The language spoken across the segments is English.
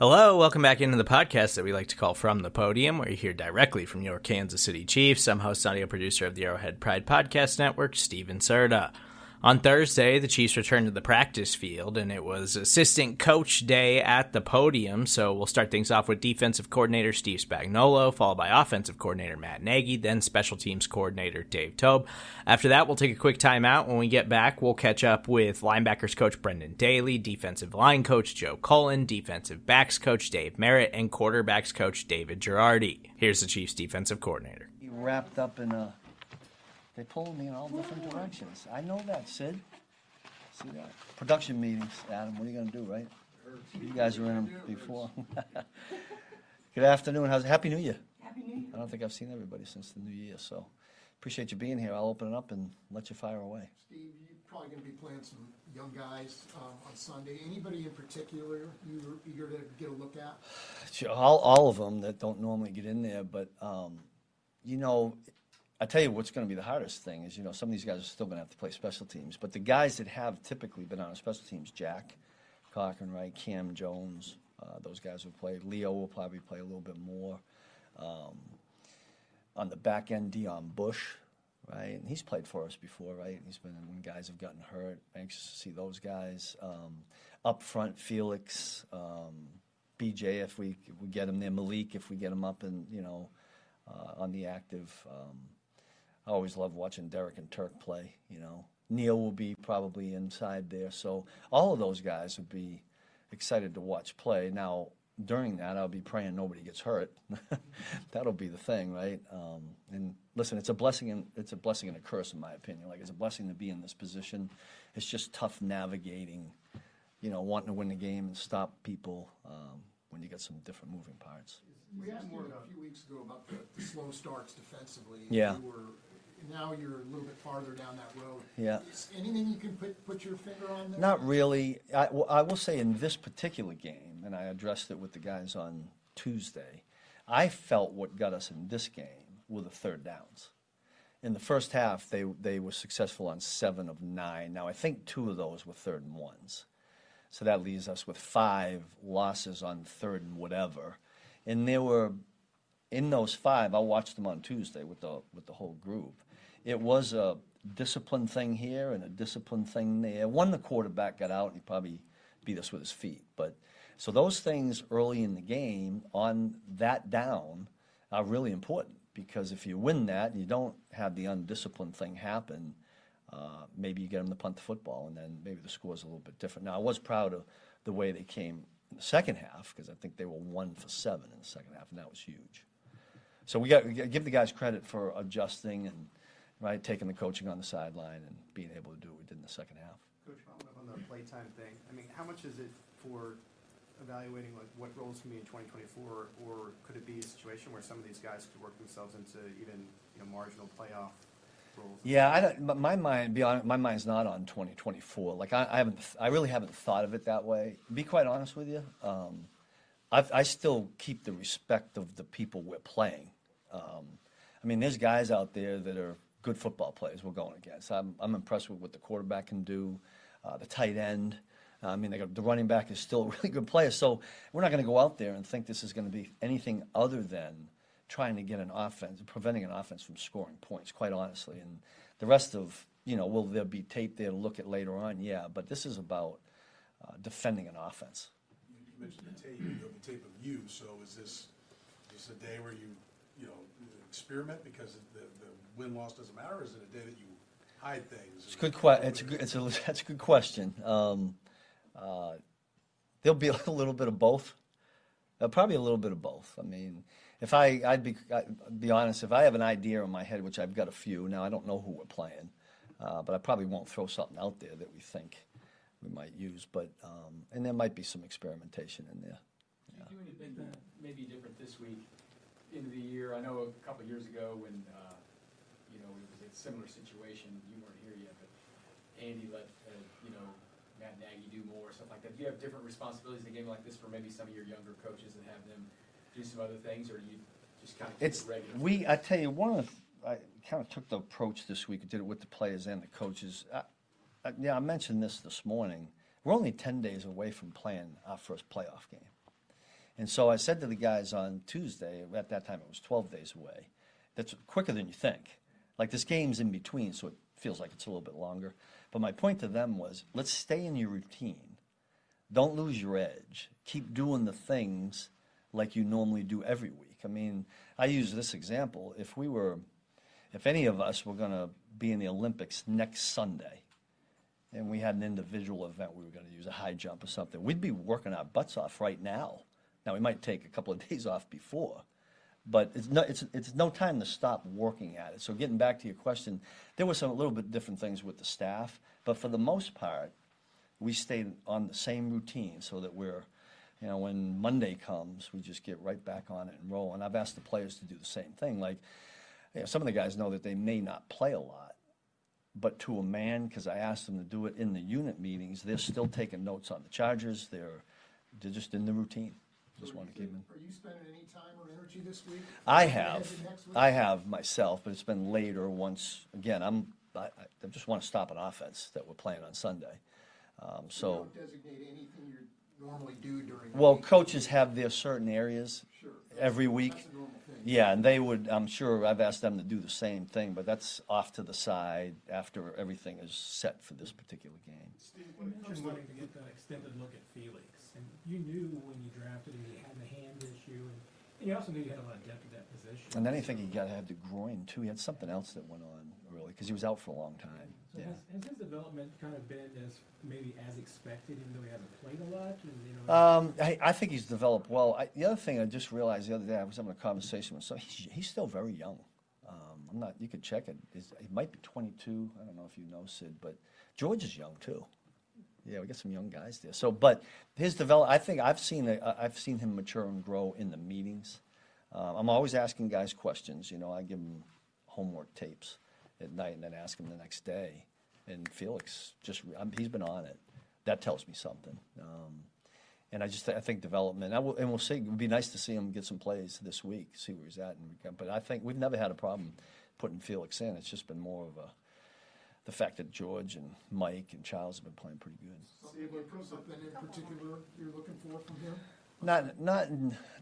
Hello, welcome back into the podcast that we like to call From the Podium, where you hear directly from your Kansas City Chiefs. I'm host, audio producer of the Arrowhead Pride Podcast Network, Steven Serta. On Thursday, the Chiefs returned to the practice field, and it was assistant coach day at the podium. So we'll start things off with defensive coordinator Steve Spagnuolo, followed by offensive coordinator Matt Nagy, then special teams coordinator Dave Toub. After that, we'll take a quick timeout. When we get back, we'll catch up with linebackers coach Brendan Daly, defensive line coach Joe Cullen, defensive backs coach Dave Merritt, and quarterbacks coach David Girardi. Here's the Chiefs defensive coordinator. You wrapped up in a they pulled me in all different directions. I know that, Sid. See that? Production meetings, Adam. What are you going to do, right? You guys were in them before. Good afternoon. How's Happy New Year. Happy New Year. I don't think I've seen everybody since the New Year, so appreciate you being here. I'll open it up and let you fire away. Steve, you're probably going to be playing some young guys um, on Sunday. Anybody in particular you're eager to get a look at? Sure, All, all of them that don't normally get in there, but um, you know, I tell you what's going to be the hardest thing is, you know, some of these guys are still going to have to play special teams, but the guys that have typically been on special teams, Jack Cochrane, right, Cam Jones, uh, those guys will play. Leo will probably play a little bit more. Um, on the back end, Deon Bush, right, and he's played for us before, right? He's been when guys have gotten hurt. Anxious to see those guys. Um, up front, Felix, um, BJ, if we if we get him there, Malik, if we get him up and you know uh, on the active. I always love watching Derrick and Turk play. You know, Neil will be probably inside there, so all of those guys would be excited to watch play. Now, during that, I'll be praying nobody gets hurt. That'll be the thing, right? Um, and listen, it's a blessing and it's a blessing and a curse, in my opinion. Like it's a blessing to be in this position. It's just tough navigating, you know, wanting to win the game and stop people um, when you get some different moving parts. We asked you a few weeks ago about the, the slow starts defensively. Yeah. Were, now you're a little bit farther down that road. Yeah. Is anything you can put, put your finger on there? Not really. I, well, I will say in this particular game, and I addressed it with the guys on Tuesday, I felt what got us in this game were the third downs. In the first half, they, they were successful on seven of nine. Now, I think two of those were third and ones. So that leaves us with five losses on third and whatever. And there were, in those five, I watched them on Tuesday with the, with the whole group. It was a discipline thing here and a discipline thing there. One, the quarterback got out and he probably beat us with his feet. But so those things early in the game on that down are really important because if you win that and you don't have the undisciplined thing happen, uh, maybe you get them to punt the football and then maybe the score's a little bit different. Now, I was proud of the way they came in the second half because I think they were one for seven in the second half, and that was huge. So we got to give the guys credit for adjusting and right taking the coaching on the sideline and being able to do what we did in the second half. Coach, following up on the playtime thing, I mean, how much is it for evaluating like what roles can be in 2024, or could it be a situation where some of these guys could work themselves into even you know marginal playoff roles? Yeah, I don't, my mind, be honest, my mind's not on 2024. Like I, I haven't, I really haven't thought of it that way. Be quite honest with you, um, I, I still keep the respect of the people we're playing. Um, I mean, there's guys out there that are good football players we're going against. I'm, I'm impressed with what the quarterback can do, uh, the tight end. I mean, got, the running back is still a really good player. So we're not going to go out there and think this is going to be anything other than trying to get an offense, preventing an offense from scoring points, quite honestly. And the rest of, you know, will there be tape there to look at later on? Yeah, but this is about uh, defending an offense. You mentioned the tape, you know, the tape of you, so is this, is this a day where you, you know, experiment because the, the win-loss doesn't matter, or is it a day that you hide things? It's a good que- It's a good, it's a, that's a good question. Um, uh, there'll be a little bit of both. Uh, probably a little bit of both. I mean, if I, I'd be, I'd be honest, if I have an idea in my head, which I've got a few, now I don't know who we're playing, uh, but I probably won't throw something out there that we think we might use. But, um, and there might be some experimentation in there. Did you do anything that may be different this week into the year? I know a couple of years ago when, uh, you know, it was a similar situation, you weren't here yet, but Andy let, uh, you know, Matt Nagy do more, stuff like that? Do you have different responsibilities in a game like this for maybe some of your younger coaches and have them do some other things, or do you just kind of It's it regular? we. I tell you, one of the, I kind of took the approach this week. And did it with the players and the coaches. I, I, yeah, I mentioned this this morning. We're only ten days away from playing our first playoff game, and so I said to the guys on Tuesday. At that time, it was twelve days away. That's quicker than you think. Like this game's in between, so it feels like it's a little bit longer. But my point to them was, let's stay in your routine. Don't lose your edge. Keep doing the things like you normally do every week. I mean, I use this example. If we were, if any of us were going to be in the Olympics next Sunday, and we had an individual event we were going to use a high jump or something, we'd be working our butts off right now. Now we might take a couple of days off before, but it's no, it's, it's no time to stop working at it. So getting back to your question, there were some a little bit different things with the staff, but for the most part, we stayed on the same routine so that we're, you know, when Monday comes, we just get right back on it and roll. And I've asked the players to do the same thing. Like, you know, some of the guys know that they may not play a lot, but to a man, because I asked them to do it in the unit meetings, they're still taking notes on the Chargers. They're they're just in the routine. Just So want to are keep them. you spending any time or energy this week? I have, to next week? I have myself, but it's been later. Once again, I'm I, I just want to stop an offense that we're playing on Sunday. Um, You so, don't designate anything you normally do during the well, week? coaches have their certain areas Sure. every week. That's a normal thing. Yeah, and they would, I'm sure, I've asked them to do the same thing, but that's off to the side after everything is set for this particular game. Steve, You when it comes to, wanting to get that extended look at Felix, and you knew when you drafted him, he had the hand issue, and, and you also knew you had a lot of depth at that position. And then I think he got to have the groin too. He had something else that went on early because he was out for a long time. So Yeah. has, has his development kind of been as, maybe as expected, even though he hasn't played a lot, and, you know? Um, I, I think he's developed well. I, the other thing I just realized the other day, I was having a conversation with some. He's, he's still very young. Um, I'm not. You could check it. He's, he might be 22. I don't know if you know Sid, but George is young too. Yeah, we got some young guys there. So, but his develop. I think I've seen. A, I've seen him mature and grow in the meetings. Uh, I'm always asking guys questions. You know, I give them homework tapes at night and then ask them the next day. And Felix just I'm, he's been on it. That tells me something. Um, and I just I think development. I will, and we'll see. It would be nice to see him get some plays this week, see where he's at. And, but I think we've never had a problem putting Felix in. It's just been more of a the fact that George and Mike and Charles have been playing pretty good. Something something in particular you're looking for from him? Not not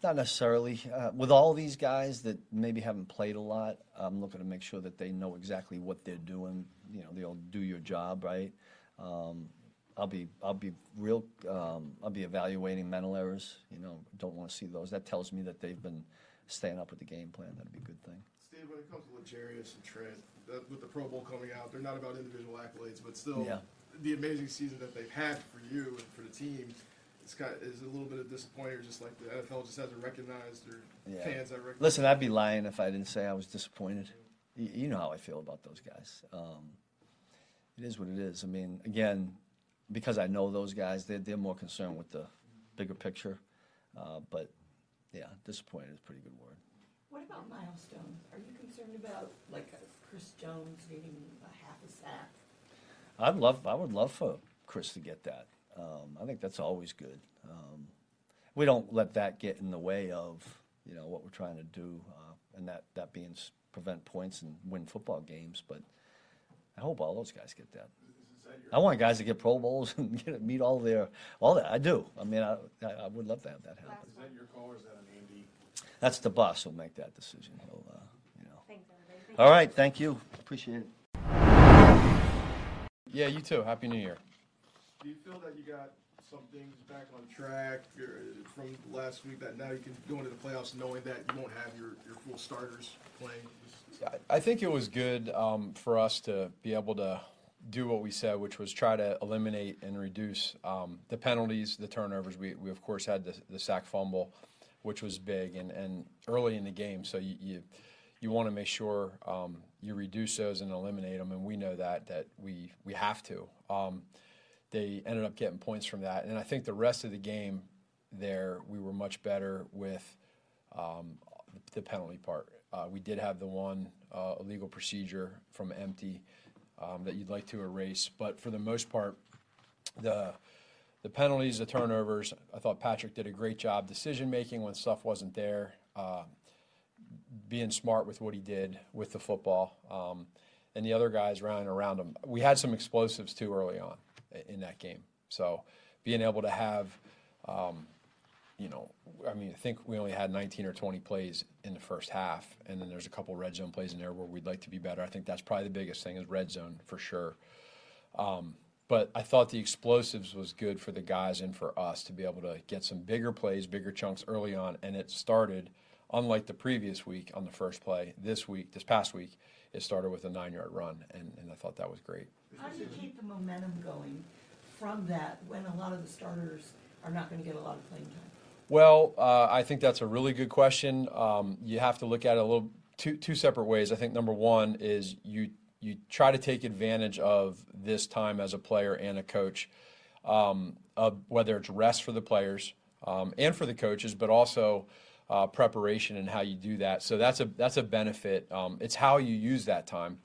not necessarily. Uh, with all these guys that maybe haven't played a lot, I'm looking to make sure that they know exactly what they're doing. You know, they'll do your job right. Um, I'll be I'll be real. Um, I'll be evaluating mental errors. You know, don't want to see those. That tells me that they've been staying up with the game plan. That'd be a good thing. When it comes to L'Jarius and Trent, that, with the Pro Bowl coming out, they're not about individual accolades, but still, Yeah. the amazing season that they've had for you and for the team is kind of, is a little bit of disappointing, just like the NFL just hasn't recognized or Yeah. fans that recognize. Listen, I'd be lying if I didn't say I was disappointed. You, you know how I feel about those guys. Um, it is what it is. I mean, again, because I know those guys, they're, they're more concerned with the bigger picture. Uh, but yeah, disappointed is a pretty good word. What about milestones? Are you concerned about, like, uh, Chris Jones getting a half a sack? I'd love, I would love for Chris to get that. Um, I think that's always good. Um, we don't let that get in the way of you know what we're trying to do, uh, and that that being s- prevent points and win football games. But I hope all those guys get that. I want guys to get Pro Bowls and get meet all their all that. I do. I mean, I, I I would love to have that happen. is that your call or is that an Andy? That's the boss who'll make that decision. He'll, uh, you know. Thanks, everybody. Thank All right, thank you. Appreciate it. Yeah, you too. Happy New Year. Do you feel that you got some things back on track uh, from last week that now you can go into the playoffs knowing that you won't have your, your full starters playing? I- I think it was good um, for us to be able to do what we said, which was try to eliminate and reduce um, the penalties, the turnovers. We, we of course had the, the sack fumble, which was big and, and early in the game. So you you, you want to make sure um, you reduce those and eliminate them, and we know that that we we have to. Um, they ended up getting points from that, and I think the rest of the game there we were much better with um, the penalty part. Uh, we did have the one uh, illegal procedure from empty, um, that you'd like to erase. But for the most part, the the penalties, the turnovers, I thought Patrick did a great job decision making when stuff wasn't there, uh, being smart with what he did with the football, um, and the other guys running around him. We had some explosives too early on in that game, so being able to have. Um, you know, I mean, I think we only had 19 or 20 plays in the first half, and then there's a couple red zone plays in there where we'd like to be better. I think that's probably the biggest thing is red zone for sure. Um, but I thought the explosives was good for the guys and for us to be able to get some bigger plays, bigger chunks early on, and it started. Unlike the previous week on the first play, this week, this past week, it started with a nine-yard run, and, and I thought that was great. How do you keep the momentum going from that when a lot of the starters are not going to get a lot of playing time? Well, uh, I think that's a really good question. Um, you have to look at it a little two two separate ways. I think number one is you you try to take advantage of this time as a player and a coach, um, of whether it's rest for the players um, and for the coaches, but also uh, preparation and how you do that. So that's a that's a benefit. Um, it's how you use that time.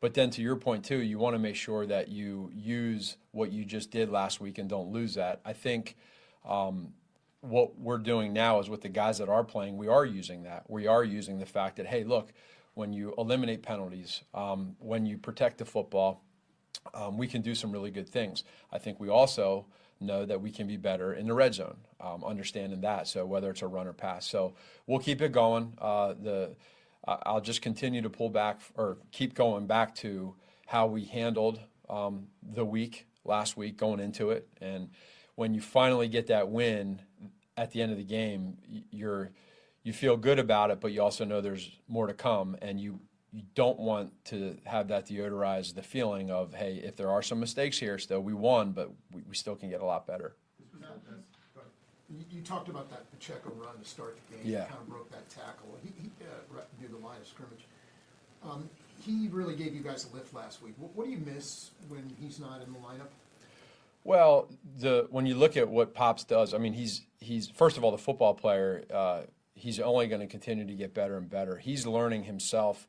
But then to your point too, you want to make sure that you use what you just did last week and don't lose that. I think um, what we're doing now is with the guys that are playing, we are using that. We are using the fact that hey, look, when you eliminate penalties, um, when you protect the football, um, we can do some really good things. I think we also know that we can be better in the red zone, um, understanding that. So whether it's a run or pass, so we'll keep it going. Uh, the I'll just continue to pull back or keep going back to how we handled um, the week last week going into it, and when you finally get that win at the end of the game, you're you feel good about it, but you also know there's more to come, and you you don't want to have that deodorize the feeling of hey, if there are some mistakes here, still we won, but we, we still can get a lot better. You, you talked about that Pacheco run to start the game. Yeah. Kind of broke that tackle. He, he uh, near the line of scrimmage. Um, he really gave you guys a lift last week. What, what do you miss when he's not in the lineup? Well, the when you look at what Pops does, I mean, he's he's first of all the football player. Uh, he's only going to continue to get better and better. He's learning himself.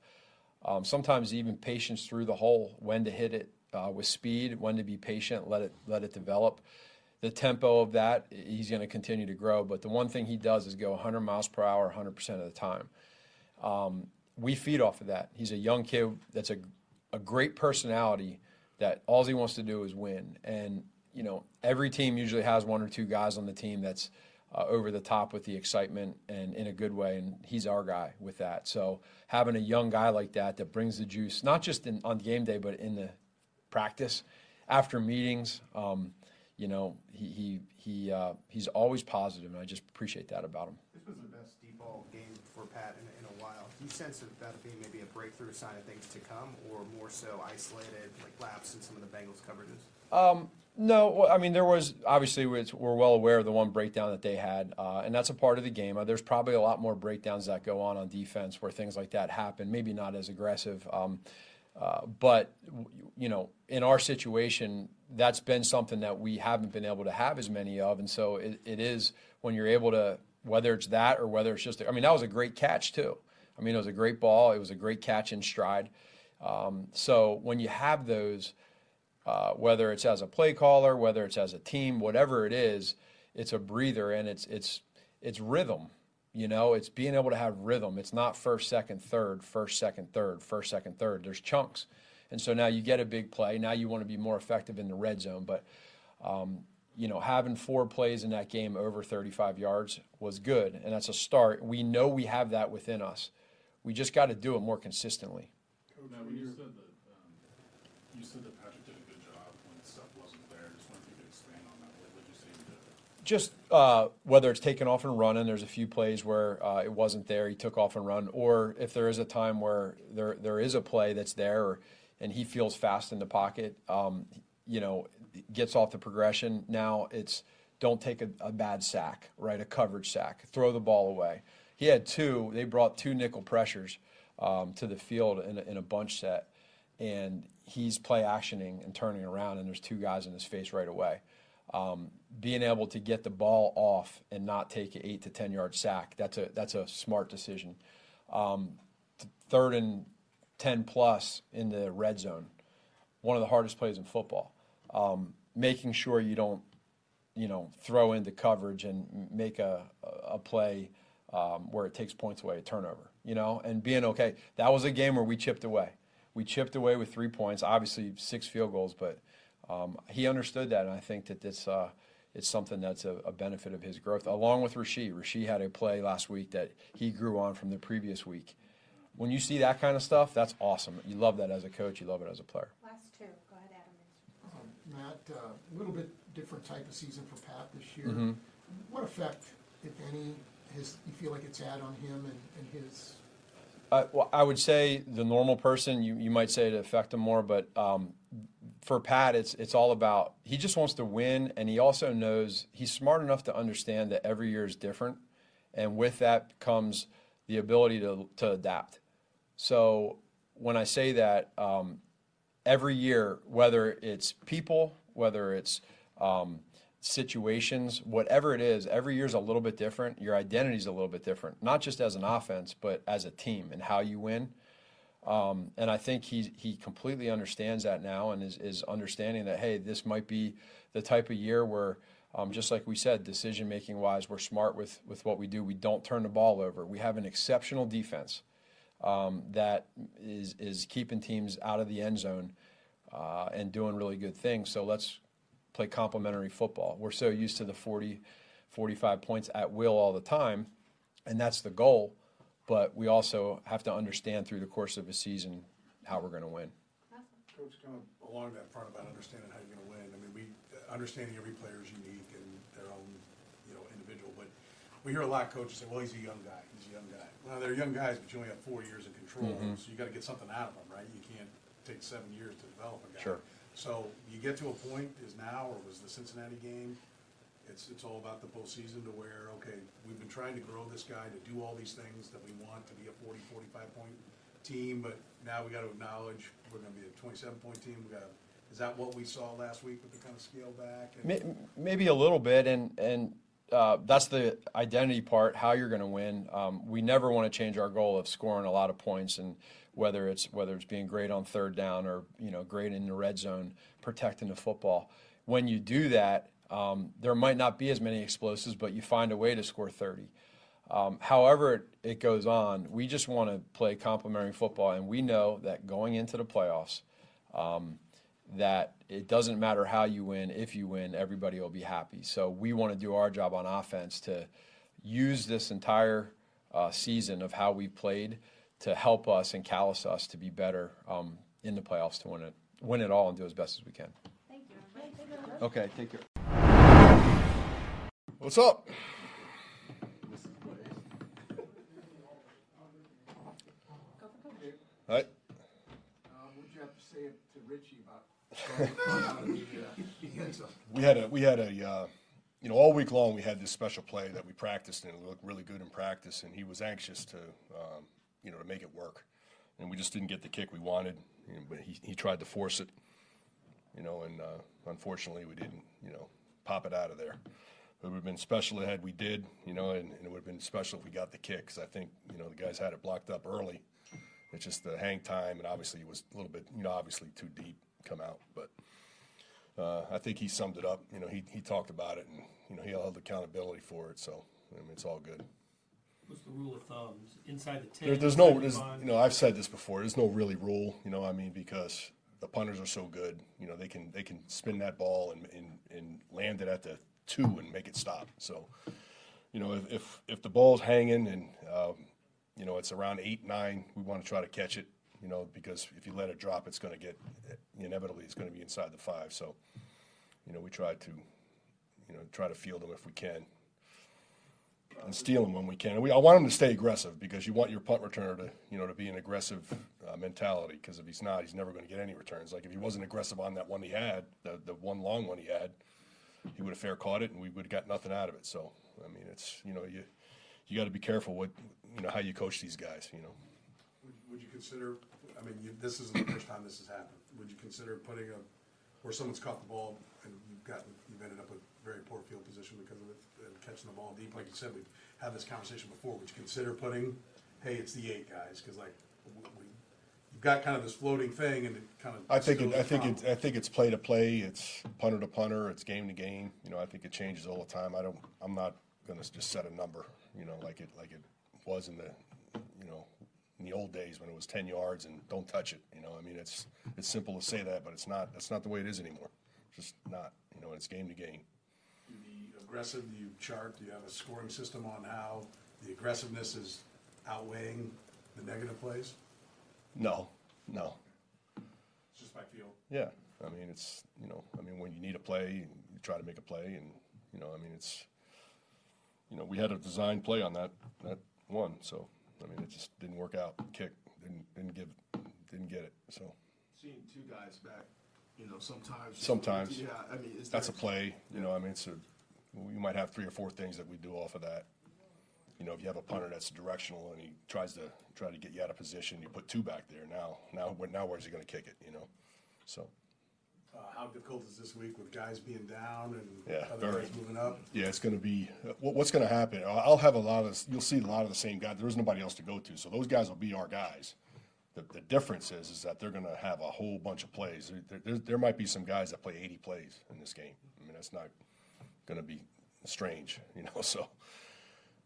Um, sometimes even patience through the hole, when to hit it uh, with speed, when to be patient, let it let it develop. The tempo of that, he's going to continue to grow. But the one thing he does is go 100 miles per hour 100% of the time. Um, we feed off of that. He's a young kid that's a, a great personality that all he wants to do is win. And, you know, every team usually has one or two guys on the team that's – uh, over the top with the excitement and in a good way. And he's our guy with that. So having a young guy like that that brings the juice, not just in, on game day, but in the practice, after meetings, um, you know, he he he uh, he's always positive, and I just appreciate that about him. This was the best deep ball game for Pat in, in a while. Do you sense that that being maybe a breakthrough sign of things to come, or more so isolated, like laps in some of the Bengals coverages? Um, no, I mean there was obviously we're well aware of the one breakdown that they had, uh, and that's a part of the game. Uh, there's probably a lot more breakdowns that go on on defense where things like that happen. Maybe not as aggressive, um, uh, but you know, in our situation, that's been something that we haven't been able to have as many of, and so it, it is when you're able to, whether it's that or whether it's just, I mean, that was a great catch too. I mean, it was a great ball. It was a great catch in stride. Um, so when you have those uh, whether it's as a play caller, whether it's as a team, whatever it is, it's a breather and it's it's it's rhythm. You know, it's being able to have rhythm. It's not first, second, third, first, second, third, first, second, third. There's chunks, and so now you get a big play. Now you want to be more effective in the red zone, but. Um, you know, having four plays in that game over 35 yards was good, and that's a start. We know we have that within us. We just got to do it more consistently. Coach, when you said that, um, you said that Patrick did a good job when stuff wasn't there. Just wonder if you could expand on that. What would you say he did? Just uh, whether it's taking off and running, there's a few plays where uh, it wasn't there, he took off and run, or if there is a time where there there is a play that's there, or, and he feels fast in the pocket, um, you know, gets off the progression. Now it's don't take a, a bad sack, right? A coverage sack, throw the ball away. He had two. They brought two nickel pressures um, to the field in a, in a bunch set, and he's play actioning and turning around, and there's two guys in his face right away. Um, being able to get the ball off and not take an eight to ten yard sack, that's a that's a smart decision. Um, third and ten plus in the red zone. one of the hardest plays in football. Um, making sure you don't, you know, throw into coverage and make a, a play um, where it takes points away, a turnover, you know, and being okay. That was a game where we chipped away. We chipped away with three points, obviously six field goals, but um, he understood that, and I think that this uh, it's something that's a, a benefit of his growth, along with Rasheed. Rasheed had a play last week that he grew on from the previous week. When you see that kind of stuff, that's awesome. You love that as a coach. You love it as a player. Last two, go ahead, Adam. Um, Matt, a uh, little bit different type of season for Pat this year. Mhm. What effect, if any, has you feel like it's had on him and, and his? Uh, well, I would say the normal person, you, you might say it affect him more, but um, for Pat, it's it's all about he just wants to win, and he also knows he's smart enough to understand that every year is different, and with that comes the ability to to adapt. So when I say that, um, every year, whether it's people, whether it's um, situations, whatever it is, every year is a little bit different. Your identity is a little bit different, not just as an offense, but as a team and how you win. Um, and I think he he completely understands that now and is, is understanding that hey, this might be the type of year where, um, just like we said, decision making wise, we're smart with with what we do. We don't turn the ball over. We have an exceptional defense um, that is is keeping teams out of the end zone uh, and doing really good things. So let's play complementary football. We're so used to the 40, 45 points at will all the time, and that's the goal. But we also have to understand through the course of a season how we're going to win. Coach, kind of along that front about understanding how you're going to win. I mean, we understanding every player is unique and their own, you know, individual. But we hear a lot of coaches say, "Well, he's a young guy. He's a young guy." Well, they're young guys, but you only have four years in control, Mhm. so you got to get something out of them, right? You can't take seven years to develop a guy. Sure. So you get to a point, is now or was the Cincinnati game? It's it's all about the postseason to where okay, we've been trying to grow this guy to do all these things that we want to be a 40, 45 point team, but now we got to acknowledge we're going to be a 27 point team. We got to. Is that what we saw last week with the kind of scale back? And, Maybe a little bit, and and uh, that's the identity part. How you're going to win. Um, we never want to change our goal of scoring a lot of points, and whether it's whether it's being great on third down or you know great in the red zone, protecting the football. When you do that, um, there might not be as many explosives, but you find a way to score 30. Um, however it, it goes on, we just want to play complementary football, and we know that going into the playoffs, um, that it doesn't matter how you win. If you win, everybody will be happy. So we want to do our job on offense to use this entire uh, season of how we played to help us and callous us to be better um, in the playoffs to win it, win it all, and do as best as we can. Thank you. Okay, take care. What's up? Hi. Um, you have to say to Richie about? We had a we had a uh, you know all week long we had this special play that we practiced and it looked really good in practice and he was anxious to um, you know to make it work and we just didn't get the kick we wanted but he he tried to force it you know and uh, unfortunately we didn't you know pop it out of there. It would have been special had we did you know and, and it would have been special if we got the kick because I think you know the guys had it blocked up early. It's just the hang time and obviously it was a little bit you know obviously too deep to come out but. Uh, I think he summed it up. You know, he, he talked about it, and you know, he held accountability for it. So I mean, it's all good. What's the rule of thumb? Inside the ten? There, there's no, there's, you know, I've said this before. There's no really rule. You know, I mean, because the punters are so good. You know, they can they can spin that ball and and, and land it at the two and make it stop. So, you know, if if, if the ball's hanging and um, you know it's around eight nine, we want to try to catch it. You know, because if you let it drop, it's going to get inevitably it's going to be inside the five. So, you know, we try to, you know, try to field them if we can, and steal them when we can. And we, I want him to stay aggressive because you want your punt returner to, you know, to be an aggressive uh, mentality. Because if he's not, he's never going to get any returns. Like if he wasn't aggressive on that one he had, the the one long one he had, he would have fair caught it, and we would have got nothing out of it. So, I mean, it's you know, you you got to be careful what you know how you coach these guys. You know. Would, would you consider? I mean, you, this isn't the first time this has happened. Would you consider putting a where someone's caught the ball and you've gotten you've ended up with very poor field position because of it and catching the ball deep? Like you said, we've had this conversation before. Would you consider putting, hey, it's the eight guys because like we, we, you you've got kind of this floating thing and it kind of. I think it, I think it, I think it's play to play. It's punter to punter. It's game to game. You know, I think it changes all the time. I don't. I'm not going to just set a number. You know, like it like it was in the, you know, in the old days when it was ten yards and don't touch it. You know, I mean, it's it's simple to say that, but it's not. That's not the way it is anymore. It's just not. You know, it's game to game. The aggressive, do you chart, do you have a scoring system on how the aggressiveness is outweighing the negative plays? No, no. It's just by feel. Yeah, I mean, it's you know, I mean, when you need a play, you try to make a play, and you know, I mean, it's you know, we had a design play on that that one, so I mean, it just didn't work out. Kick didn't didn't give didn't get it. So Seeing two guys back, you know, sometimes. sometimes, Yeah, I mean, is that's a play. You know, I mean, it's a we might have three or four things that we do off of that. You know, if you have a punter that's directional and he tries to try to get you out of position, you put two back there. Now, now, now, where's he going to kick it? You know, so. Uh, how difficult is this week with guys being down and Yeah, other very. guys moving up? Yeah, it's going to be. What, what's going to happen? I'll I'll have a lot of. You'll see a lot of the same guys. There's nobody else to go to, so those guys will be our guys. The, the difference is, is that they're going to have a whole bunch of plays. There, there, there might be some guys that play 80 plays in this game. I mean, that's not going to be strange, you know. So,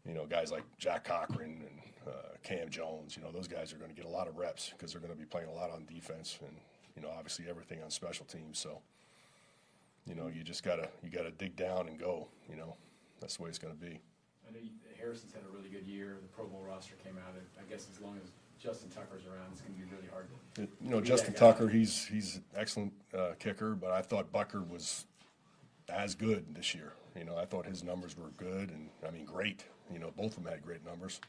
you know, guys like Jack Cochrane and uh, Cam Jones, you know, those guys are going to get a lot of reps because they're going to be playing a lot on defense and, you know, obviously everything on special teams. So, you know, you just gotta you gotta dig down and go. You know, that's the way it's going to be. I know you- Harrison's had a really good year. The Pro Bowl roster came out. I guess as long as Justin Tucker's around, it's going to be really hard to. It- You know, Justin. Tucker, he's he's an excellent uh, kicker, but I thought Butker was as good this year. You know, I thought his numbers were good, and I mean, great. You know, both of them had great numbers.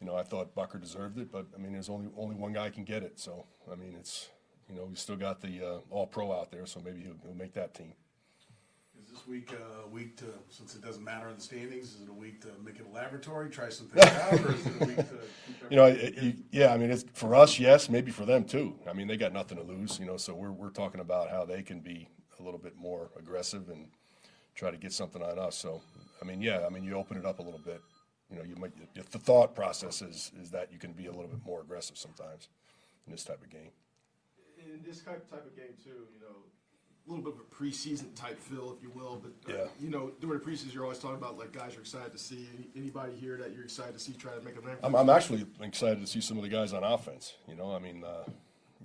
You know, I thought Butker deserved it, but I mean, there's only only one guy can get it. So I mean, it's you know, we still got the uh, All Pro out there, so maybe he'll, he'll make that team. Is this week uh, a week to, since it doesn't matter in the standings, is it a week to make it a laboratory, try some things out, or is it a week to? You know, everything it, you, yeah, I mean, it's for us, yes, maybe for them too. I mean, they got nothing to lose, you know, so we're, we're talking about how they can be a little bit more aggressive and try to get something on us. So, I mean, yeah, I mean, you open it up a little bit. You know, you might, if the thought process is, is that you can be a little bit more aggressive sometimes in this type of game. In this type, type of game too, you know, a little bit of a preseason type feel, if you will, but, uh, Yeah. you know, during the preseason, you're always talking about like guys you're excited to see. Anybody here that you're excited to see try to make a name? I'm, I'm actually excited to see some of the guys on offense. You know, I mean, uh,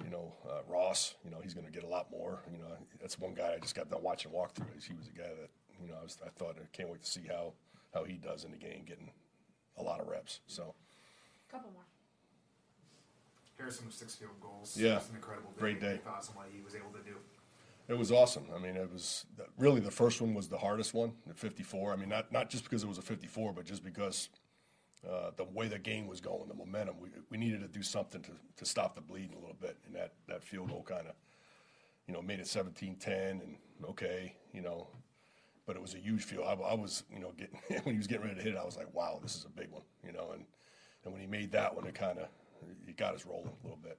you know, uh, Ross. You know, he's going to get a lot more. You know, that's one guy I just got done watching walk through. He was a guy that you know I was I thought I can't wait to see how how he does in the game, getting a lot of reps. So Couple more. Harrison with six field goals. Yeah. It was an incredible day. Great day. Any thoughts on what he was able to do? it was awesome. I mean, it was really the first one was the hardest one, the 54. I mean, not not just because it was a 54, but just because. Uh, the way the game was going, the momentum, we, we needed to do something to, to stop the bleeding a little bit, and that, that field goal kind of, you know, made it 17-10, and okay, you know, but it was a huge field. I, I was, you know, getting when he was getting ready to hit it, I was like, wow, this is a big one, you know, and and when he made that one, it kind of it got us rolling a little bit.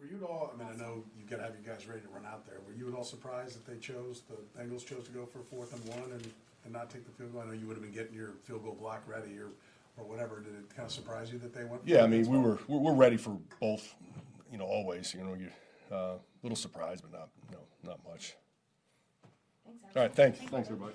Were you at all, I mean, I know you've got to have you guys ready to run out there. Were you at all surprised that they chose, the Bengals chose to go for fourth and one and, and not take the field goal? I know you would have been getting your field goal block ready or whatever. Did it kind of surprise you that they went? Yeah, I mean, we were we're, we're ready for both, you know, always. You know, you a uh, little surprised, but not no not much. All right, thanks, thanks everybody.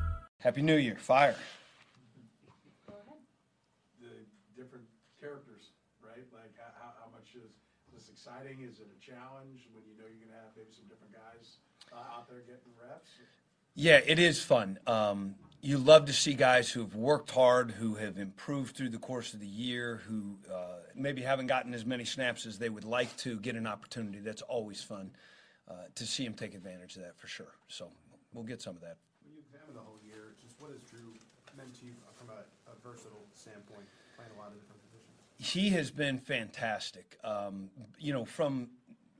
Happy New Year. Fire. The different characters, right? Like how, how, how much is this exciting? Is it a challenge when you know you're going to have maybe some different guys uh, out there getting reps? Yeah, it is fun. Um, you love to see guys who've worked hard, who have improved through the course of the year, who uh, maybe haven't gotten as many snaps as they would like to get an opportunity. That's always fun uh, to see them take advantage of that for sure. So we'll get some of that. When you examine the whole year, just what has Drue meant to you from a, a versatile standpoint, playing a lot of different positions? He has been fantastic. Um, you know, from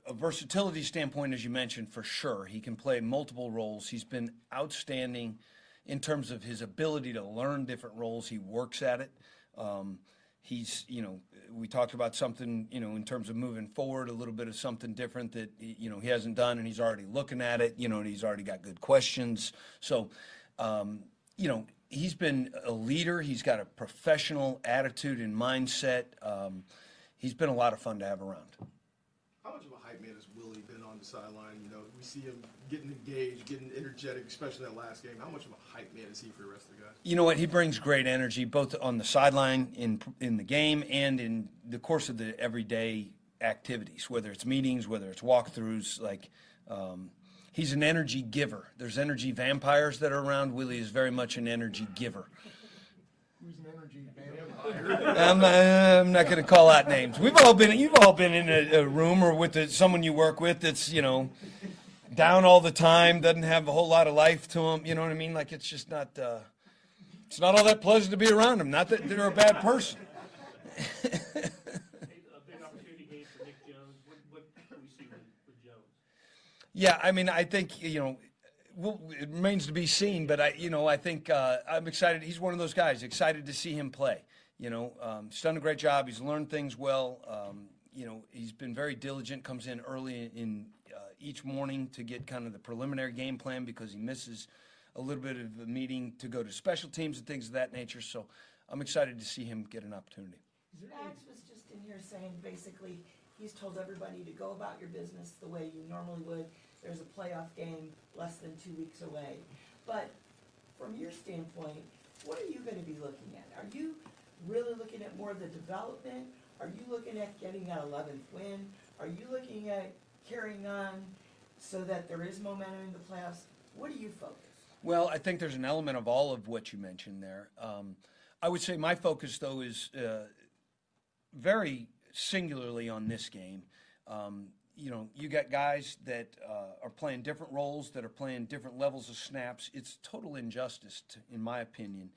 a versatility standpoint, as you mentioned, for sure, he can play multiple roles. He's been outstanding in terms of his ability to learn different roles. He works at it. Um, he's, you know, we talked about something, you know, in terms of moving forward, a little bit of something different that, you know, he hasn't done and he's already looking at it, you know, and he's already got good questions. So, um, you know, he's been a leader. He's got a professional attitude and mindset. Um, he's been a lot of fun to have around. How much of a hype man has Willie been on the sideline? You know, we see him getting engaged, getting energetic, especially that last game. How much of a hype man is he for the rest of the guys? You know what? He brings great energy both on the sideline in in the game and in the course of the everyday activities, whether it's meetings, whether it's walkthroughs. Like um, he's an energy giver. There's energy vampires that are around. Willie is very much an energy giver. Who's an energy vampire? I'm not, I'm not going to call out names. We've all been you've all been in a, a room or with a, someone you work with that's you know down all the time, doesn't have a whole lot of life to them. You know what I mean? Like it's just not uh, it's not all that pleasant to be around them. Not that they're a bad person. A big opportunity game for Nick Jones. What, what do we see with, with Jones? Yeah, I mean, I think you know, it remains to be seen. But I, you know, I think uh, I'm excited. He's one of those guys. Excited to see him play. You know, um, he's done a great job. He's learned things well. Um, you know, he's been very diligent. Comes in early in, in uh, each morning to get kind of the preliminary game plan because he misses a little bit of a meeting to go to special teams and things of that nature. So I'm excited to see him get an opportunity. Max was just in here saying, basically, he's told everybody to go about your business the way you normally would. There's a playoff game less than two weeks away. But from your standpoint, what are you gonna be looking at? Are you really looking at more of the development? Are you looking at getting that eleventh win? Are you looking at carrying on so that there is momentum in the playoffs? What do you focus? Well, I think there's an element of all of what you mentioned there. Um, I would say my focus, though, is uh, very singularly on this game. Um, you know, you got guys that uh, are playing different roles, that are playing different levels of snaps. It's total injustice, to, in my opinion,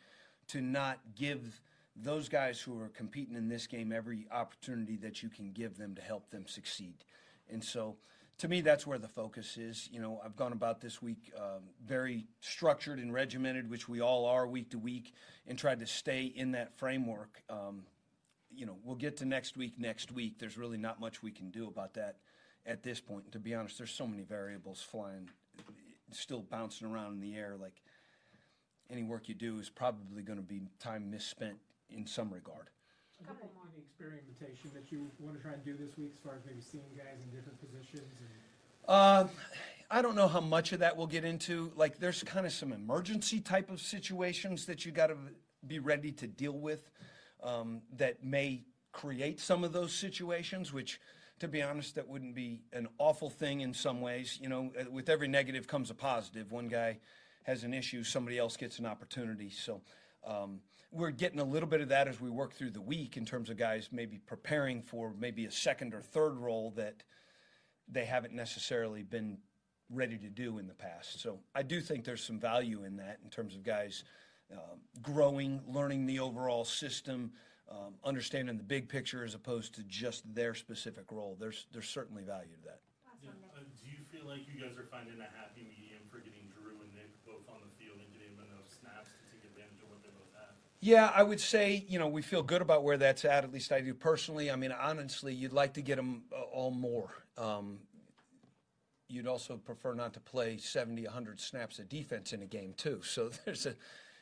to not give those guys who are competing in this game every opportunity that you can give them to help them succeed. And so, to me, that's where the focus is. You know, I've gone about this week um, very structured and regimented, which we all are week to week, and tried to stay in that framework. Um, you know, we'll get to next week next week. There's really not much we can do about that at this point. To be honest, there's so many variables flying, still bouncing around in the air. Like any work you do is probably going to be time misspent in some regard. Is there any experimentation that you want to try and do this week as far as maybe seeing guys in different positions and Uh, I don't know how much of that we'll get into. Like, there's kind of some emergency type of situations that you got to be ready to deal with um, that may create some of those situations, which, to be honest, that wouldn't be an awful thing in some ways. You know, uh, with every negative comes a positive. One guy has an issue, somebody else gets an opportunity. So, um, we're getting a little bit of that as we work through the week in terms of guys maybe preparing for maybe a second or third role that they haven't necessarily been ready to do in the past. So I do think there's some value in that in terms of guys um, growing, learning the overall system, um, understanding the big picture as opposed to just their specific role. There's there's certainly value to that. Yeah, uh, do you feel like you guys are finding a happy medium for getting Drue and Nick both on the field and getting them enough snaps to take advantage of what they both have? Yeah, I would say you know we feel good about where that's at. At least I do personally. I mean, honestly, you'd like to get them all more. Um, you'd also prefer not to play 70, 100 snaps of defense in a game too. So there's a,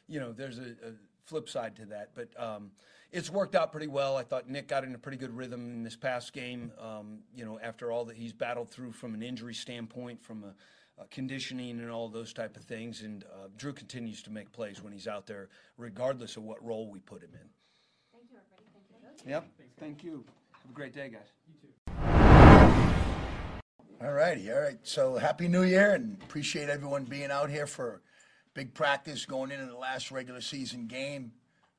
you know, there's a, a flip side to that. But um, it's worked out pretty well. I thought Nick got in a pretty good rhythm in this past game. Um, you know, after all that he's battled through from an injury standpoint, from a, a conditioning and all those type of things. And uh, Drue continues to make plays when he's out there, regardless of what role we put him in. Thank you, everybody. Thank you. Yep. Thank you. Have a great day, guys. You too. All righty, all right. So happy New Year, and appreciate everyone being out here for big practice going into the last regular season game.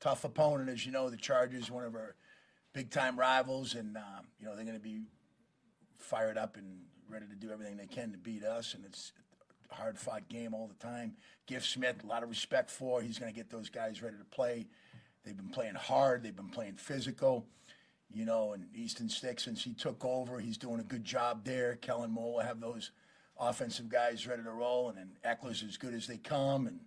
Tough opponent, as you know, the Chargers, one of our big time rivals, and um, you know they're going to be fired up and ready to do everything they can to beat us. And it's a hard fought game all the time. Giff Smith, a lot of respect for. He's going to get those guys ready to play. They've been playing hard. They've been playing physical. you know, and Easton Stick since he took over, he's doing a good job there. Kellen Moore will have those offensive guys ready to roll, and then Ekeler's as good as they come, and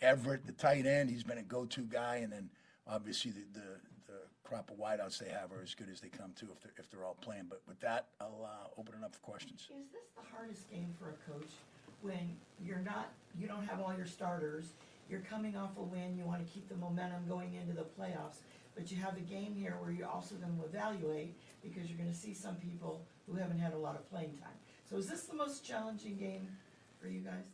Everett, the tight end, he's been a go-to guy, and then obviously the, the, the crop of wideouts they have are as good as they come too if they're, if they're all playing. But with that, I'll uh, open it up for questions. Is this the hardest game for a coach when you're not, you don't have all your starters? You're coming off a win, you want to keep the momentum going into the playoffs, but you have a game here where you're also going to evaluate because you're going to see some people who haven't had a lot of playing time. So is this the most challenging game for you guys?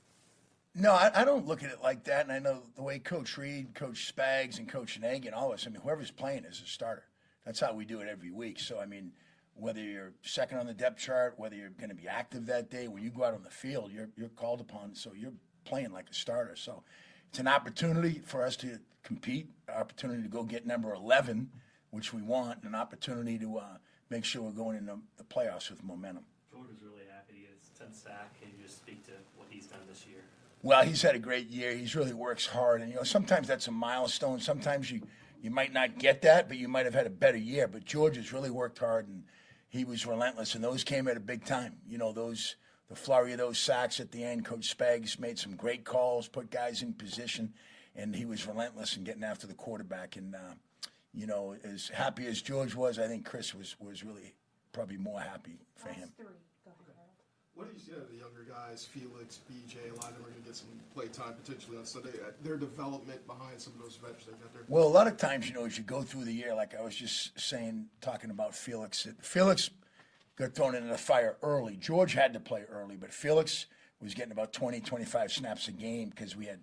No, I, I don't look at it like that. And I know the way Coach Reid, Coach Spags, and Coach Nagy and all of us, I mean, whoever's playing is a starter. That's how we do it every week. So, I mean, whether you're second on the depth chart, whether you're going to be active that day, when you go out on the field, you're, you're called upon. So you're playing like a starter. So it's an opportunity for us to compete, opportunity to go get number 11, which we want, and an opportunity to uh, make sure we're going in the, playoffs with momentum. Was really happy get his 10th sack. Can you just speak to what he's done this year? Well, he's had a great year. He's really works hard, and you know sometimes that's a milestone. Sometimes you you might not get that, but you might have had a better year. But George has really worked hard, and he was relentless, and those came at a big time. You know those the flurry of those sacks at the end. Coach Spags made some great calls, put guys in position, and he was relentless in getting after the quarterback. And uh, you know, as happy as George was, I think Chris was was really probably more happy for him. What do you see out of the younger guys, Felix, BJ? A lot of them are going to get some play time potentially on Sunday. Uh, Their development behind some of those vets they've got there. Well, a lot of times, you know, as you go through the year, like I was just saying, talking about Felix, Felix got thrown into the fire early. George had to play early, but Felix was getting about 20, 25 snaps a game because we had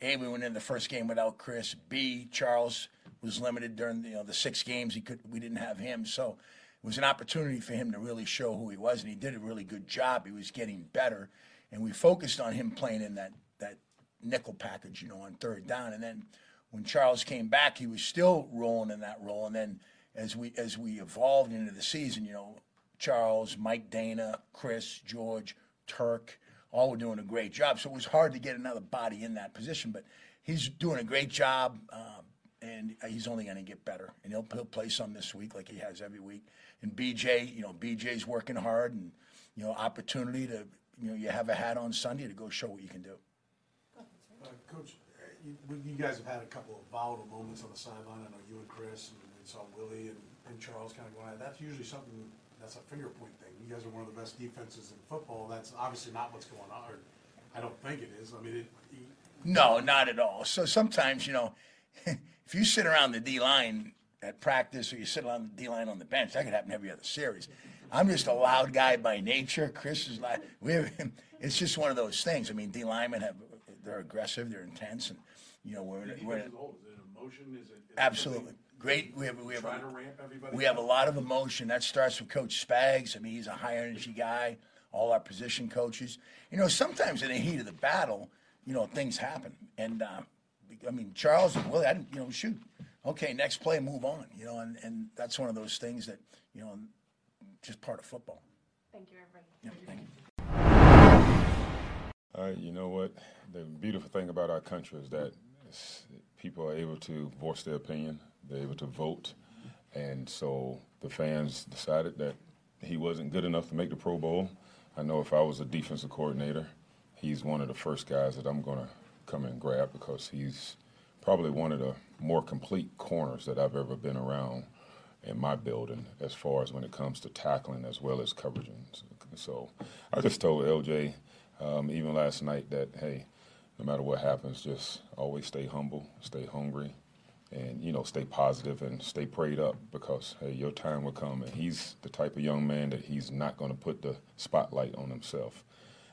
A, we went in the first game without Chris. B, Charles was limited during the, you know, the six games he could we didn't have him. So was an opportunity for him to really show who he was, and he did a really good job. He was getting better, and we focused on him playing in that that nickel package, you know, on third down. And then when Charles came back, he was still rolling in that role. And then as we as we evolved into the season, you know, Charles, Mike Danna, Chris, George, Turk, all were doing a great job. So it was hard to get another body in that position, but he's doing a great job. Um, and he's only going to get better. And he'll, he'll play some this week like he has every week. And BJ, you know, BJ's working hard and, you know, opportunity to, you know, you have a hat on Sunday to go show what you can do. Uh, Coach, you, you guys have had a couple of volatile moments on the sideline. I know you and Chris, and we saw Willie and, and Charles kind of going at it. That's usually something that's a finger point thing. You guys are one of the best defenses in football. That's obviously not what's going on. Or I don't think it is. I mean, it, he, No, not at all. So sometimes, you know, if you sit around the D line at practice or you sit around the D line on the bench, that could happen every other series. I'm just a loud guy by nature. Chris is like, we have, it's just one of those things. I mean, D linemen have, they're aggressive, they're intense, and, you know, we're, we're a is it emotion? Is it? is absolutely great. We have, we have, Trying to ramp everybody we have a lot of emotion. That starts with Coach Spags. I mean, he's a high energy guy. All our position coaches. You know, sometimes in the heat of the battle, you know, things happen. And uh, I mean, Charles and Willie, I didn't, you know, shoot. Okay, next play, move on. You know, and, and that's one of those things that you know, just part of football. Thank you, everybody. Yeah, thank you. Uh, you know what? The beautiful thing about our country is that people are able to voice their opinion. They're able to vote, and so the fans decided that he wasn't good enough to make the Pro Bowl. I know if I was a defensive coordinator, he's one of the first guys that I'm going to come and grab because he's probably one of the more complete corners that I've ever been around in my building as far as when it comes to tackling as well as coverage. So I just told LJ um, even last night that hey, no matter what happens, just always stay humble, stay hungry, and you know stay positive and stay prayed up because hey, your time will come. And he's the type of young man that he's not going to put the spotlight on himself,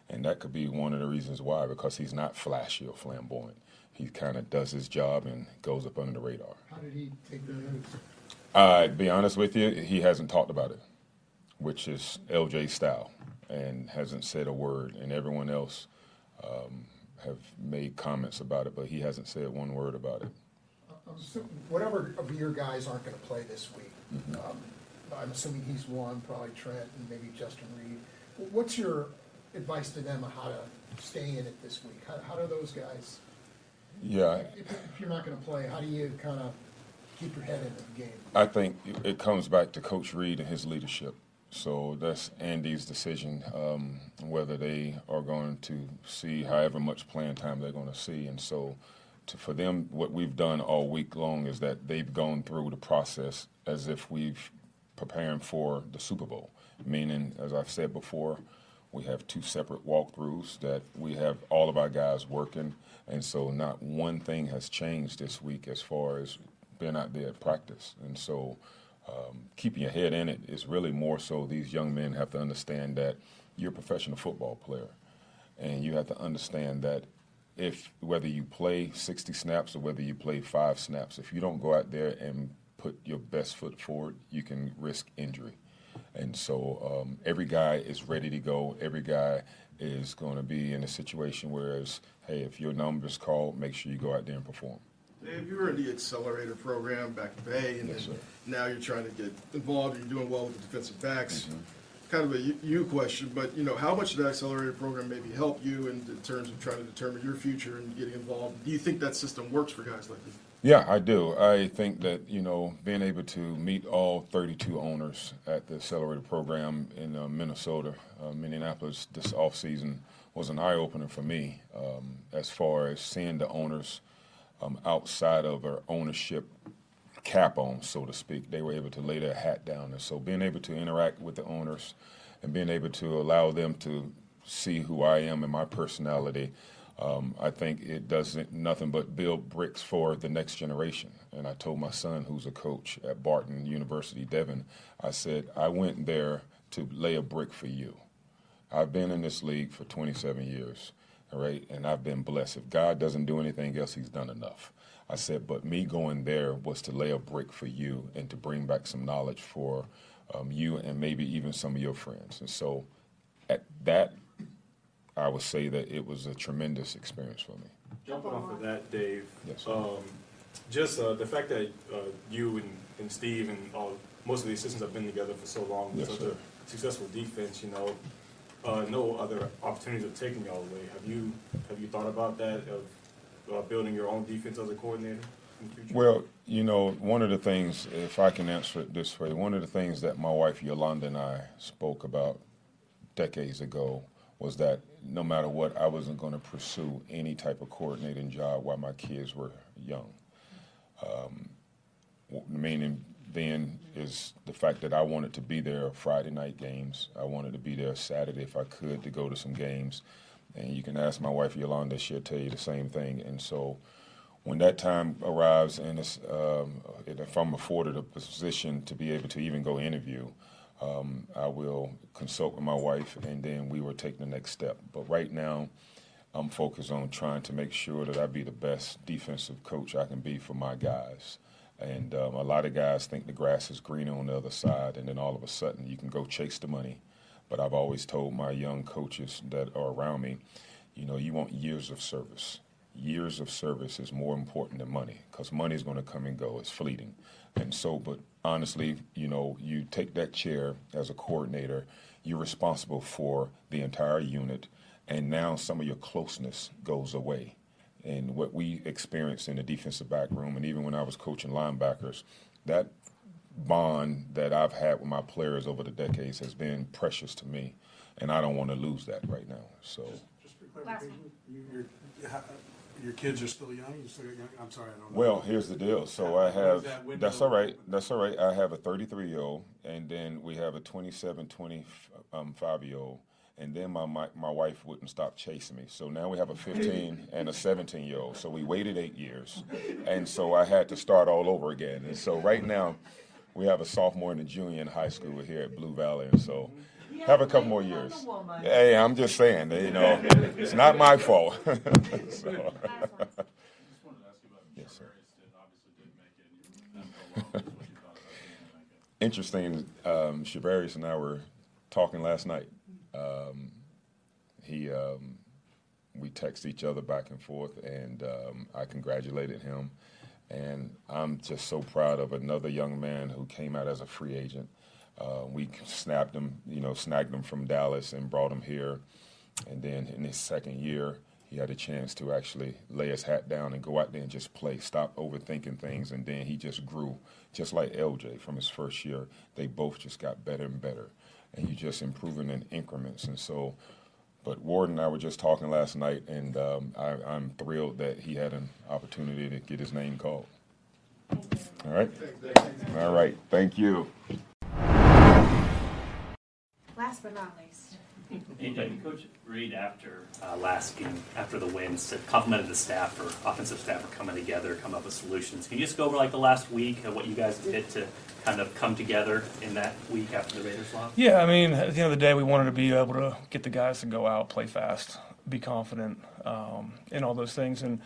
and that could be one of the reasons why because he's not flashy or flamboyant. He kind of does his job and goes up under the radar. How did he take the news? Uh, to be honest with you, he hasn't talked about it, which is LJ style, and hasn't said a word. And everyone else um, have made comments about it, but he hasn't said one word about it. I'm assuming, whatever of your guys aren't gonna play this week, um, I'm assuming he's one, probably Trent and maybe Justin Reid. What's your advice to them on how to stay in it this week? How, how do those guys, Yeah, if, if you're not gonna play, how do you kinda keep your head in the game? I think it- it comes back to Coach Reid and his leadership. So that's Andy's decision um, whether they are going to see however much playing time they're going to see. And so, to, for them, what we've done all week long is that they've gone through the process as if we've preparing for the Super Bowl. Meaning, as I've said before, we have two separate walkthroughs that we have all of our guys working, and so not one thing has changed this week as far as being out there at practice. And so, um, keeping your head in it is really more so these young men have to understand that you're a professional football player, and you have to understand that if whether you play 60 snaps or whether you play five snaps, if you don't go out there and put your best foot forward, you can risk injury. And so um, every guy is ready to go. Every guy is going to be in a situation where, it's, hey, if your number's called, make sure you go out there and perform. Dave, you were in the accelerator program back in Bay, and Yes, now you're trying to get involved. And you're doing well with the defensive backs. Mm-hmm. Kind of a you, you question, but you know, how much did that accelerator program maybe help you in, in terms of trying to determine your future and getting involved? Do you think that system works for guys like you? Yeah, I do. I think that, you know, being able to meet all 32 owners at the Accelerator program in uh, Minnesota, uh, Minneapolis this offseason was an eye opener for me um, as far as seeing the owners um, outside of our ownership cap on, so to speak. They were able to lay their hat down. And so being able to interact with the owners and being able to allow them to see who I am and my personality, um, I think it does nothing but build bricks for the next generation. And I told my son, who's a coach at Barton University, Devon, I said, I went there to lay a brick for you. I've been in this league for 27 years, all right, and I've been blessed. If God doesn't do anything else, He's done enough. I said, but me going there was to lay a brick for you and to bring back some knowledge for um, you and maybe even some of your friends. And so, at that, I would say that it was a tremendous experience for me. Jumping off of that, Dave. Yes. Um, just uh, the fact that uh, you and, and Steve and all most of the assistants have been together for so long, Yes, such sir. a successful defense. You know, uh, no other opportunities of taking y'all away. Have you have you thought about that of uh, building your own defense as a coordinator in the future? Well, you know, one of the things, if I can answer it this way, one of the things that my wife Yolanda and I spoke about decades ago was that no matter what, I wasn't going to pursue any type of coordinating job while my kids were young. Um, meaning then is the fact that I wanted to be there Friday night games. I wanted to be there Saturday if I could to go to some games. And you can ask my wife Yolanda; she'll tell you the same thing. And so, when that time arrives, and um, if I'm afforded a position to be able to even go interview, um, I will consult with my wife, and then we will take the next step. But right now, I'm focused on trying to make sure that I be the best defensive coach I can be for my guys. And um, a lot of guys think the grass is greener on the other side, and then all of a sudden you can go chase the money. But I've always told my young coaches that are around me, you know, you want years of service. Years of service is more important than money because money is going to come and go. It's fleeting. And so, but honestly, you know, you take that chair as a coordinator, you're responsible for the entire unit, and now some of your closeness goes away. And what we experienced in the defensive back room, and even when I was coaching linebackers, that bond that I've had with my players over the decades has been precious to me, and I don't want to lose that right now. So. Just for clarification, you- your, kids are still young, you still young, I'm sorry, I don't know. Well, here's the deal. So I have, that window? that's all right, that's all right. I have a 33 year old, and then we have a 27, 25 um, year old. And then my, my my wife wouldn't stop chasing me. So now we have a 15 and a 17 year old. So we waited eight years, and so I had to start all over again. And so right now, we have a sophomore and a junior in high school here at Blue Valley, and so mm-hmm. Have a couple more years. Hey, I'm just saying, you know, it's not my fault. So- Yes, sir. Interesting. Um, and I were talking last night. Um, he, um, we text each other back and forth, and um, I congratulated him. And I'm just so proud of another young man who came out as a free agent. Uh, we snapped him, you know, snagged him from Dallas and brought him here. And then in his second year, he had a chance to actually lay his hat down and go out there and just play, stop overthinking things, and then he just grew, just like LJ from his first year. They both just got better and better, and you just improving in increments. And so, but Ward and I were just talking last night, and um, I, I'm thrilled that he had an opportunity to get his name called. All right. All right. Thank you. Last but not least. AJ, Coach Reid, after uh, last game, after the win, said complimented the staff or offensive staff for coming together, come up with solutions. Can you just go over like the last week and what you guys did to kind of come together in that week after the Raiders loss? Yeah, I mean, at the end of the day, we wanted to be able to get the guys to go out, play fast, be confident, um, and all those things. And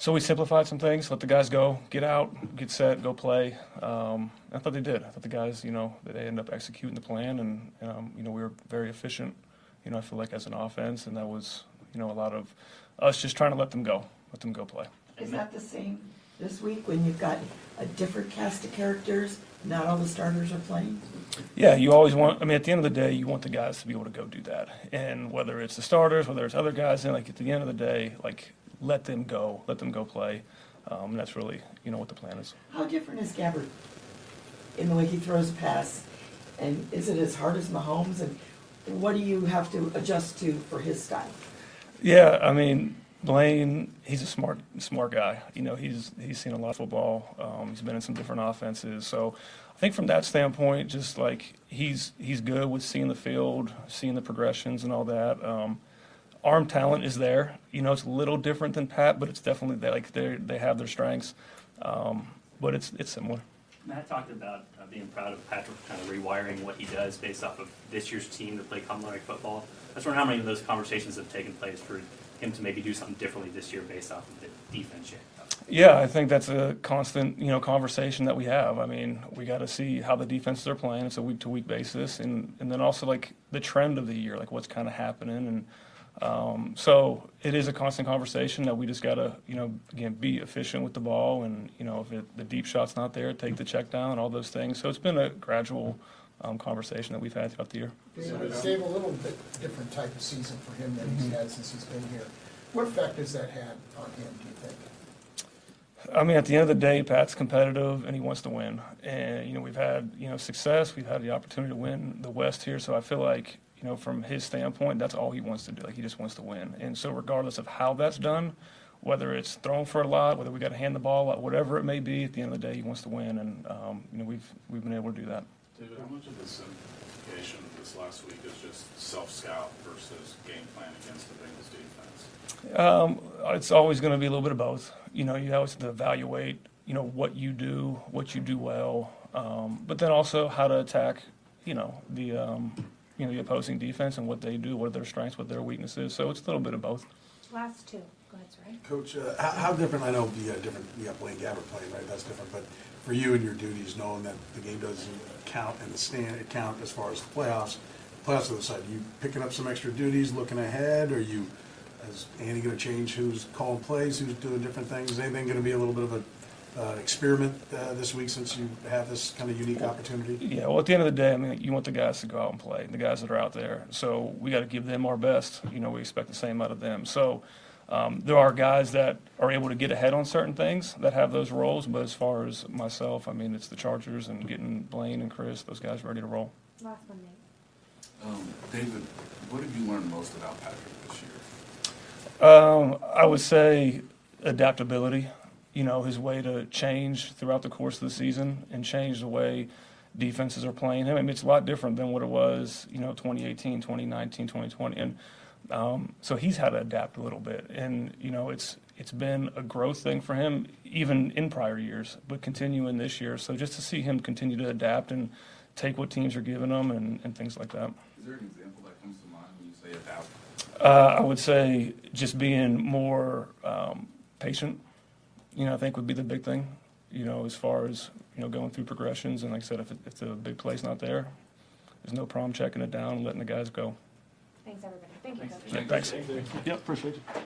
so we simplified some things, let the guys go, get out, get set, go play. Um, I thought they did. I thought the guys, you know, they ended up executing the plan, and um, you know, we were very efficient. You know, I feel like as an offense, and that was, you know, a lot of us just trying to let them go, let them go play. Is that the same this week when you've got a different cast of characters? Not all the starters are playing? Yeah, you always want. I mean, at the end of the day, you want the guys to be able to go do that. And whether it's the starters, whether it's other guys, and like at the end of the day, like let them go, let them go play. Um, that's really, you know, what the plan is. How different is Gabbert in the way he throws a pass? And is it as hard as Mahomes? And what do you have to adjust to for his style? Yeah, I mean, Blaine, he's a smart, smart guy. You know, he's he's seen a lot of football. Um, he's been in some different offenses, so I think from that standpoint, just like he's he's good with seeing the field, seeing the progressions and all that. Um, arm talent is there. You know, it's a little different than Pat, but it's definitely they like they they have their strengths, um, but it's it's similar. Matt talked about uh, being proud of Patrick kind of rewiring what he does based off of this year's team to play complementary football. I was wondering how many of those conversations have taken place for him to maybe do something differently this year based off of the defense shake. Yeah, I think that's a constant, you know, conversation that we have. I mean, we got to see how the defenses are playing. It's a week to week basis, and and then also like the trend of the year, like what's kind of happening, and um, so it is a constant conversation that we just got to, you know, again, be efficient with the ball, and you know, if it, the deep shot's not there, take the check down, and all those things. So it's been a gradual um, conversation that we've had throughout the year. Dave, a little bit different type of season for him than he's had since he's been here. What effect has that had on him, do you think? I mean, at the end of the day, Pat's competitive and he wants to win. And you know, we've had you know success. We've had the opportunity to win the West here. So I feel like you know, from his standpoint, that's all he wants to do. Like he just wants to win. And so, regardless of how that's done, whether it's thrown for a lot, whether we got to hand the ball, out, whatever it may be, at the end of the day, he wants to win. And um, you know, we've we've been able to do that. David, how much of the simplification this last week is just self-scout versus game plan against the Bengals defense? Um, it's always going to be a little bit of both. You know, you always have to evaluate, you know, what you do, what you do well, um, but then also how to attack, you know, the um, you know the opposing defense and what they do, what are their strengths, what their weaknesses. So it's a little bit of both. Last two. Go ahead, Ray. Coach, uh, how, how different, I know the got different, you got Blaine Gabbert playing, right, that's different, but for you and your duties, knowing that the game doesn't count and the stand, count as far as the playoffs, the playoffs other side, you picking up some extra duties, looking ahead, or you, is Andy gonna change who's calling plays, who's doing different things, is anything gonna be a little bit of a, uh, experiment, uh, this week since you have this kind of unique opportunity? Yeah, well, at the end of the day, I mean, you want the guys to go out and play, the guys that are out there. So we got to give them our best. You know, we expect the same out of them. So um, there are guys that are able to get ahead on certain things that have those roles. But as far as myself, I mean, it's the Chargers and getting Blaine and Chris, those guys ready to roll. Last one, Nate. Um, David, what have you learned most about Patrick this year? Um, I would say adaptability. You know, his way to change throughout the course of the season and change the way defenses are playing him. I mean, it's a lot different than what it was, you know, 2018, 2019, 2020. And um, so he's had to adapt a little bit. And, you know, it's it's been a growth thing for him, even in prior years, but continuing this year. So just to see him continue to adapt and take what teams are giving him and, and things like that. Is there an example that comes to mind when you say adapt? Uh, I would say just being more um, patient. You know, I think would be the big thing. You know, as far as you know, going through progressions, and like I said, if, it, if the big play's not there, there's no problem checking it down and letting the guys go. Thanks, everybody. Thank you, Coach. Yeah, thanks. Yep, appreciate you.